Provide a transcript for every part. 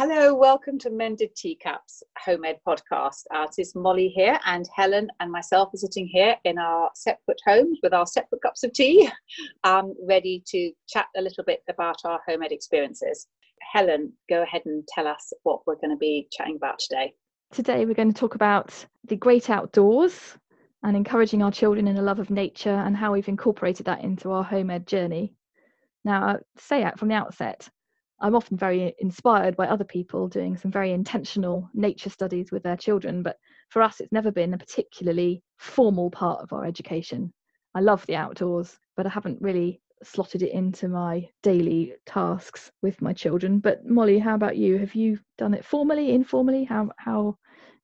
Hello, welcome to Mended Teacups Home Ed podcast. Is Molly here, and Helen and myself are sitting here in our separate homes with our separate cups of tea, um, ready to chat a little bit about our home ed experiences. Helen, go ahead and tell us what we're going to be chatting about today. Today, we're going to talk about the great outdoors and encouraging our children in a love of nature and how we've incorporated that into our home ed journey. Now, I'll say it from the outset, I'm often very inspired by other people doing some very intentional nature studies with their children, but for us, it's never been a particularly formal part of our education. I love the outdoors, but I haven't really slotted it into my daily tasks with my children. But Molly, how about you? Have you done it formally, informally? How how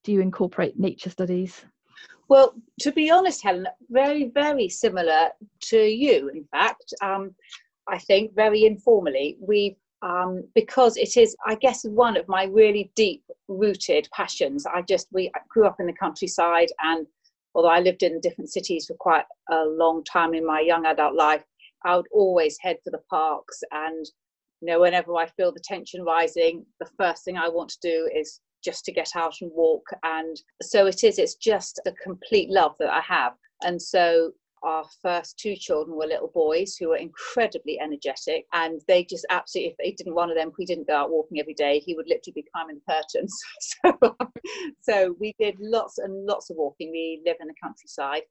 do you incorporate nature studies? Well, to be honest, Helen, very very similar to you. In fact, um, I think very informally we've um, because it is, I guess, one of my really deep rooted passions. I just we grew up in the countryside, and although I lived in different cities for quite a long time in my young adult life, I would always head for the parks. And you know, whenever I feel the tension rising, the first thing I want to do is just to get out and walk. And so it is. It's just a complete love that I have. And so our first two children were little boys who were incredibly energetic and they just absolutely if they didn't one of them we didn't go out walking every day he would literally be climbing the curtains. So, so we did lots and lots of walking. We live in the countryside.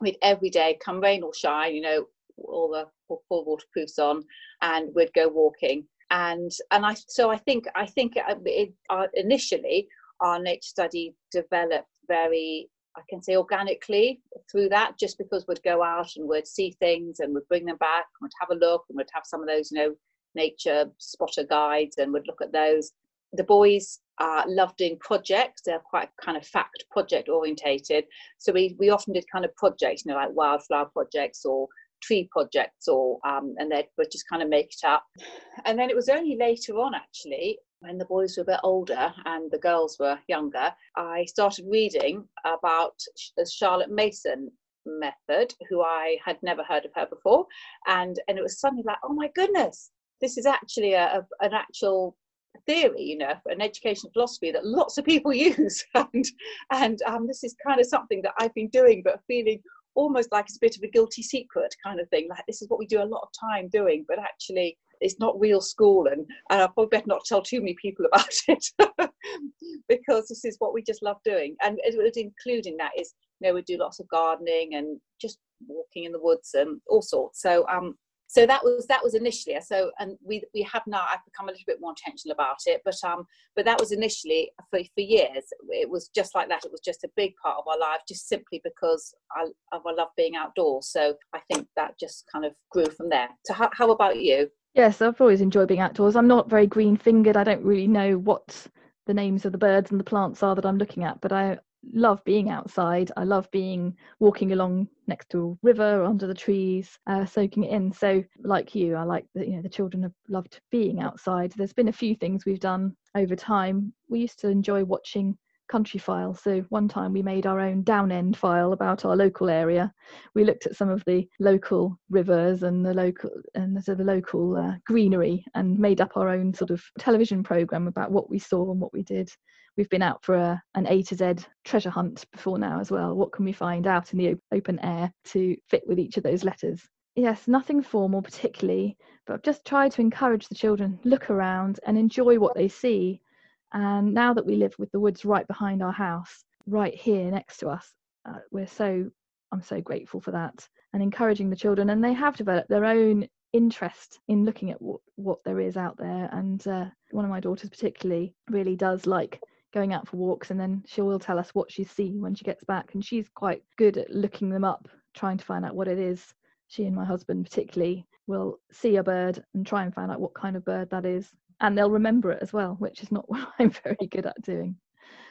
We'd every day come rain or shine you know all the full waterproofs on and we'd go walking. And and i so i think i think it, it, uh, initially our nature study developed very I can say organically through that, just because we'd go out and we'd see things and we'd bring them back and we'd have a look and we'd have some of those, you know, nature spotter guides and we'd look at those. The boys uh, love doing projects. They're quite kind of fact project orientated. So we, we often did kind of projects, you know, like wildflower projects or tree projects or um, and they'd just kind of make it up. And then it was only later on actually when the boys were a bit older and the girls were younger, I started reading about the Charlotte Mason method, who I had never heard of her before, and and it was suddenly like, oh my goodness, this is actually a, a an actual theory, you know, an education philosophy that lots of people use, and and um, this is kind of something that I've been doing, but feeling almost like it's a bit of a guilty secret kind of thing. Like this is what we do a lot of time doing, but actually it's not real school and, and I probably better not tell too many people about it because this is what we just love doing. And including that is, you know, we do lots of gardening and just walking in the woods and all sorts. So um so that was that was initially so and we we have now i've become a little bit more intentional about it but um but that was initially for, for years. It was just like that. It was just a big part of our life just simply because i, I love being outdoors. So i think that just kind of grew from there. So how, how about you Yes, I've always enjoyed being outdoors. I'm not very green fingered. I don't really know what the names of the birds and the plants are that I'm looking at, but I love being outside. I love being walking along next to a river or under the trees, uh, soaking it in. So, like you, I like that. You know, the children have loved being outside. There's been a few things we've done over time. We used to enjoy watching Countryfile. So one time we made our own Downend file about our local area. We looked at some of the local rivers and the local and the, the local uh, greenery and made up our own sort of television program about what we saw and what we did. We've been out for a, an A to Z treasure hunt before now as well. What can we find out in the open air to fit with each of those letters? Yes, nothing formal particularly, but I've just tried to encourage the children look around and enjoy what they see and now that we live with the woods right behind our house, right here next to us, uh, we're so, I'm so grateful for that and encouraging the children. And they have developed their own interest in looking at what, what there is out there. And uh, one of my daughters, particularly, really does like going out for walks and then she will tell us what she's seen when she gets back. And she's quite good at looking them up, trying to find out what it is. She and my husband, particularly, will see a bird and try and find out what kind of bird that is and they'll remember it as well, which is not what I'm very good at doing.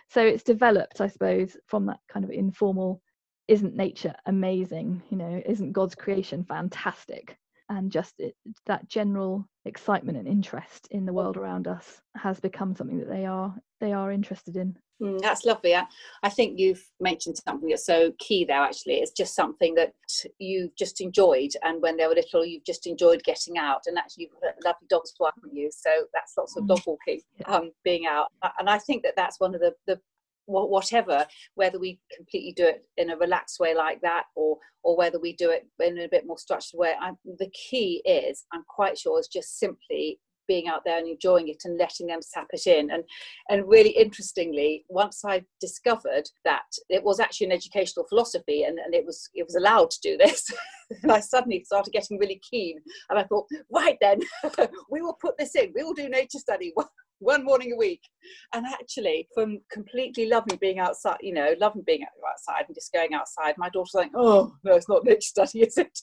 So it's developed, I suppose, from that kind of informal isn't nature amazing? You know, isn't God's creation fantastic? And just it, that general excitement and interest in the world around us has become something that they are they are interested in. Mm, that's lovely. I, I, think you've mentioned something that's so key there, actually. It's just something that you've just enjoyed. And when they were little, you've just enjoyed getting out. And actually, you've got lovely dogs to haven't you? So that's lots of mm. dog walking, um, being out. And I think that that's one of the, the whatever whether we completely do it in a relaxed way like that or or whether we do it in a bit more structured way I, the key is i'm quite sure is just simply being out there and enjoying it and letting them sap it in. And and really interestingly once i discovered that it was actually an educational philosophy and, and it was it was allowed to do this and i suddenly started getting really keen. And i thought right then we will put this in. We will do nature study one morning a week. And actually from completely loving being outside you know loving being outside and just going outside my daughter's like oh no it's not nature study is it?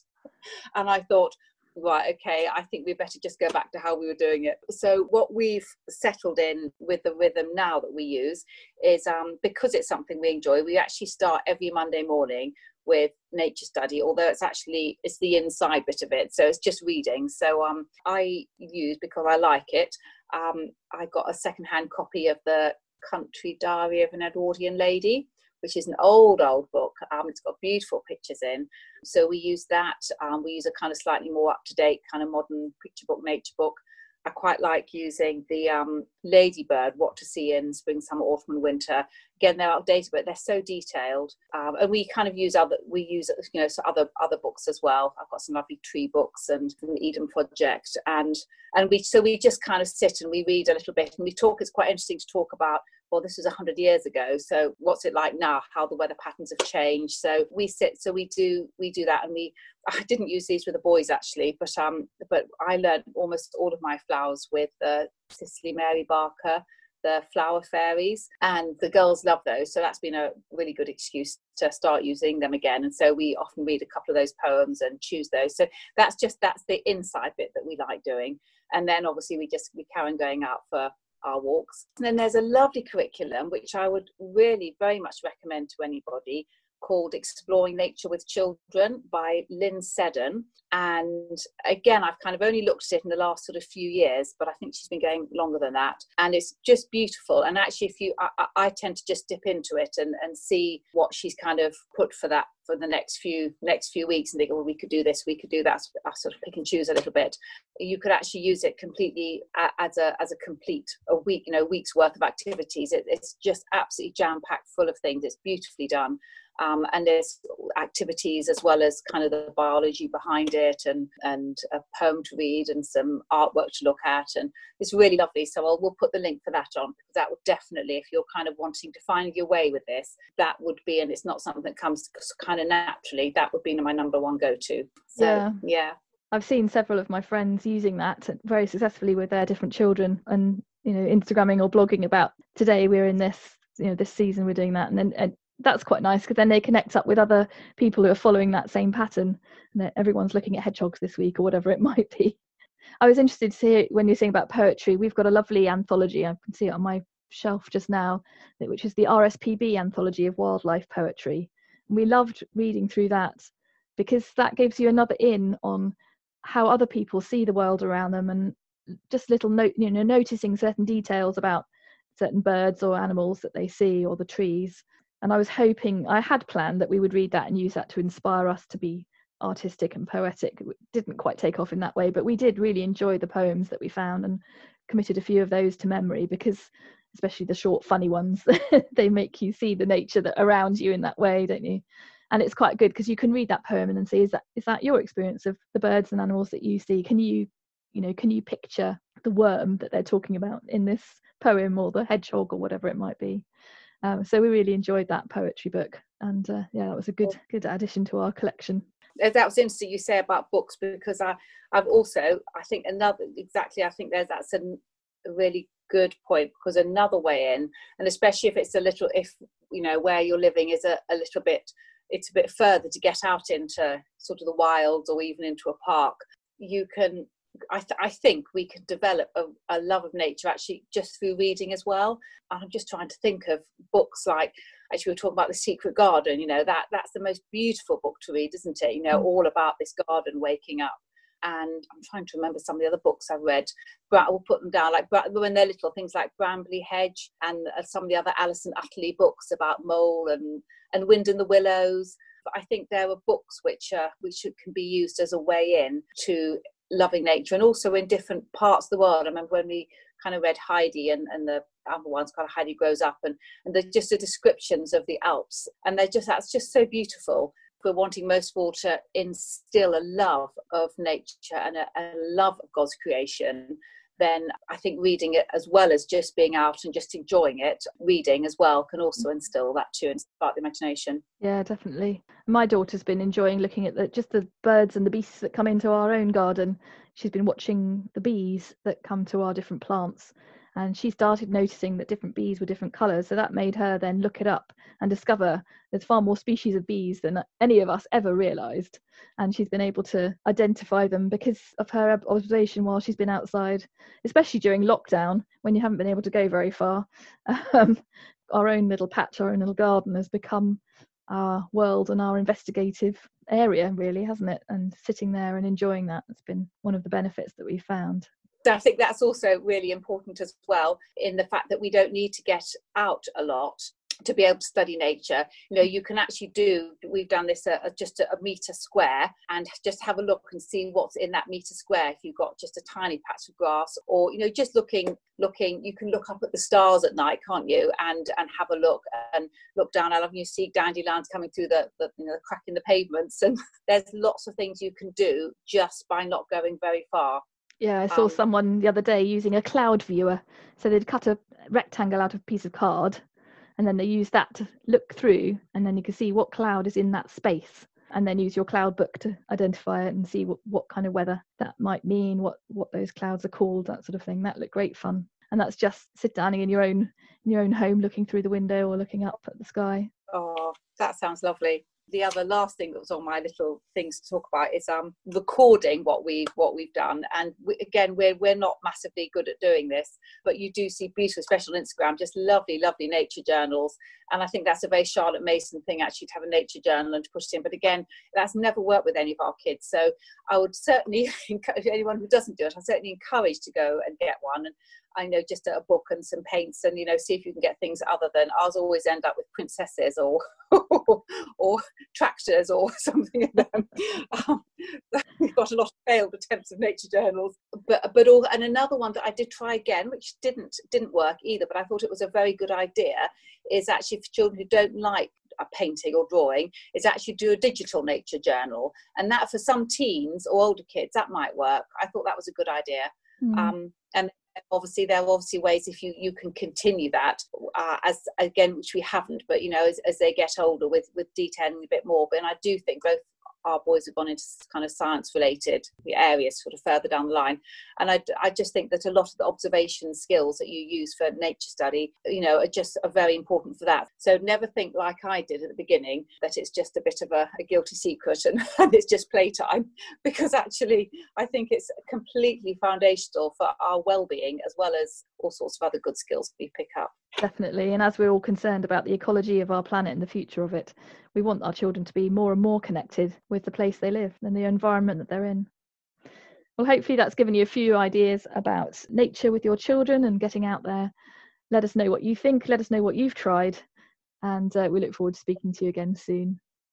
And i thought right okay i think we better just go back to how we were doing it. So what we've settled in with the rhythm now that we use is um, because it's something we enjoy we actually start every monday morning with nature study although it's actually it's the inside bit of it so it's just reading. So um i use because i like it um i got a second-hand copy of the country diary of an edwardian lady which is an old, old book. Um, it's got beautiful pictures in. So we use that. Um, we use a kind of slightly more up to date, kind of modern picture book, nature book. I quite like using the um, Ladybird, What to See in Spring, Summer, Autumn, and Winter. Again, they're outdated, but they're so detailed. Um, and we kind of use other, we use you know so other other books as well. I've got some lovely tree books and the Eden Project, and and we so we just kind of sit and we read a little bit and we talk. It's quite interesting to talk about well this was 100 years ago so what's it like now? How the weather patterns have changed. So we sit so we do we do that and we i didn't use these with the boys actually but um but i learned almost all of my flowers with uh, cicely mary barker the flower fairies and the girls love those so that's been a really good excuse to start using them again and so we often read a couple of those poems and choose those. So that's just that's the inside bit that we like doing and then obviously we just we carry on going out for our walks. And then there's a lovely curriculum which I would really very much recommend to anybody called Exploring Nature with Children by Lynn Seddon. And again, I've kind of only looked at it in the last sort of few years, but I think she's been going longer than that. And it's just beautiful. And actually, if you, I, I tend to just dip into it and, and see what she's kind of put for that for the next few next few weeks and think, well, we could do this, we could do that. I sort of pick and choose a little bit. You could actually use it completely as a as a complete a week, you know, week's worth of activities. It, it's just absolutely jam packed full of things. It's beautifully done um, and there's activities as well as kind of the biology behind it and and a poem to read and some artwork to look at and it's really lovely. So I'll, we'll put the link for that on because that would definitely if you're kind of wanting to find your way with this that would be and it's not something that comes kind of naturally that would be my number one go-to. So yeah, yeah. I've seen several of my friends using that very successfully with their different children and you know Instagramming or blogging about today we're in this you know this season we're doing that and then and that's quite nice because then they connect up with other people who are following that same pattern and everyone's looking at hedgehogs this week or whatever it might be. I was interested to see when you're saying about poetry we've got a lovely anthology i can see it on my shelf just now which is the rspb anthology of wildlife poetry. And we loved reading through that because that gives you another in on how other people see the world around them and just little note you know noticing certain details about certain birds or animals that they see or the trees and I was hoping I had planned that we would read that and use that to inspire us to be artistic and poetic. It didn't quite take off in that way, but we did really enjoy the poems that we found and committed a few of those to memory because especially the short funny ones they make you see the nature that around you in that way don't you? And it's quite good because you can read that poem and then see is that is that your experience of the birds and animals that you see? Can you you know can you picture the worm that they're talking about in this poem or the hedgehog or whatever it might be um, so we really enjoyed that poetry book, and uh, yeah, that was a good good addition to our collection. That was interesting you say about books because I I've also I think another exactly I think there's that's a, really good point because another way in, and especially if it's a little if you know where you're living is a, a little bit it's a bit further to get out into sort of the wilds or even into a park you can I, th- I, think we can develop a, a, love of nature actually just through reading as well. I'm just trying to think of books like actually we were talking about the Secret Garden. You know that that's the most beautiful book to read, isn't it? You know, mm. all about this garden waking up. and I'm trying to remember some of the other books I've read. But I will put them down like when they're little things like Brambly Hedge and uh, some of the other Alison Uttley books about mole and and Wind in the Willows. But I think there are books which uh, which can be used as a way in to loving nature and also in different parts of the world. I remember when we kind of read Heidi and, and the other ones called Heidi Grows Up and, and they're just the descriptions of the Alps and they're just that's just so beautiful. We're wanting most of all to instill a love of nature and a, a love of God's creation then I think reading it as well as just being out and just enjoying it, reading as well can also mm. instill that too and spark the imagination. Yeah, definitely. My daughter's been enjoying looking at the, just the birds and the beasts that come into our own garden. She's been watching the bees that come to our different plants and she started noticing that different bees were different colours so that made her then look it up and discover there's far more species of bees than any of us ever realised and she's been able to identify them because of her observation while she's been outside especially during lockdown when you haven't been able to go very far. Um, our own little patch our own little garden has become our world and our investigative area really hasn't it? And sitting there and enjoying that has been one of the benefits that we found I think that's also really important as well in the fact that we don't need to get out a lot to be able to study nature. You know you can actually do we've done this just a, a, meter square and just have a look and see what's in that meter square. If you've got just a tiny patch of grass or you know just looking looking you can look up at the stars at night can't you? And and have a look and look down. I love you see dandelions coming through the, the you know the crack in the pavements. And there's lots of things you can do just by not going very far yeah, I saw um, someone the other day using a cloud viewer. So they'd cut a rectangle out of a piece of card and then they use that to look through and then you can see what cloud is in that space and then use your cloud book to identify it and see what, what kind of weather that might mean, what, what those clouds are called, that sort of thing. That looked great fun. And that's just sit down in your own in your own home looking through the window or looking up at the sky. Oh, that sounds lovely the other last thing that was on my little things to talk about is um recording what we what we've done. And we, again we're we're not massively good at doing this but you do see beautiful special instagram just lovely lovely nature journals. And i think that's a very charlotte mason thing actually to have a nature journal and to push it in. But again that's never worked with any of our kids. So i would certainly encourage anyone who doesn't do it i certainly encourage to go and get one. And I know just a book and some paints and you know see if you can get things other than ours always end up with princesses or or tractors or something in them. Um, we've got a lot of failed attempts of nature journals, but but all and another one that I did try again, which didn't didn't work either, but I thought it was a very good idea, is actually for children who don't like a painting or drawing is actually do a digital nature journal and that for some teens or older kids that might work i thought that was a good idea mm. um, and obviously there are obviously ways if you you can continue that uh, as again which we haven't but you know as, as they get older with with detailing a bit more. But and i do think both our boys have gone into kind of science related areas sort of further down the line. And I, I just think that a lot of the observation skills that you use for nature study you know are just are very important for that. So never think like i did at the beginning that it's just a bit of a, a guilty secret and, and it's just playtime. Because actually i think it's completely foundational for our well-being as well as all sorts of other good skills we pick up. Definitely. And as we're all concerned about the ecology of our planet and the future of it we want our children to be more and more connected with the place they live and the environment that they're in. Well, hopefully, that's given you a few ideas about nature with your children and getting out there. Let us know what you think, let us know what you've tried, and uh, we look forward to speaking to you again soon.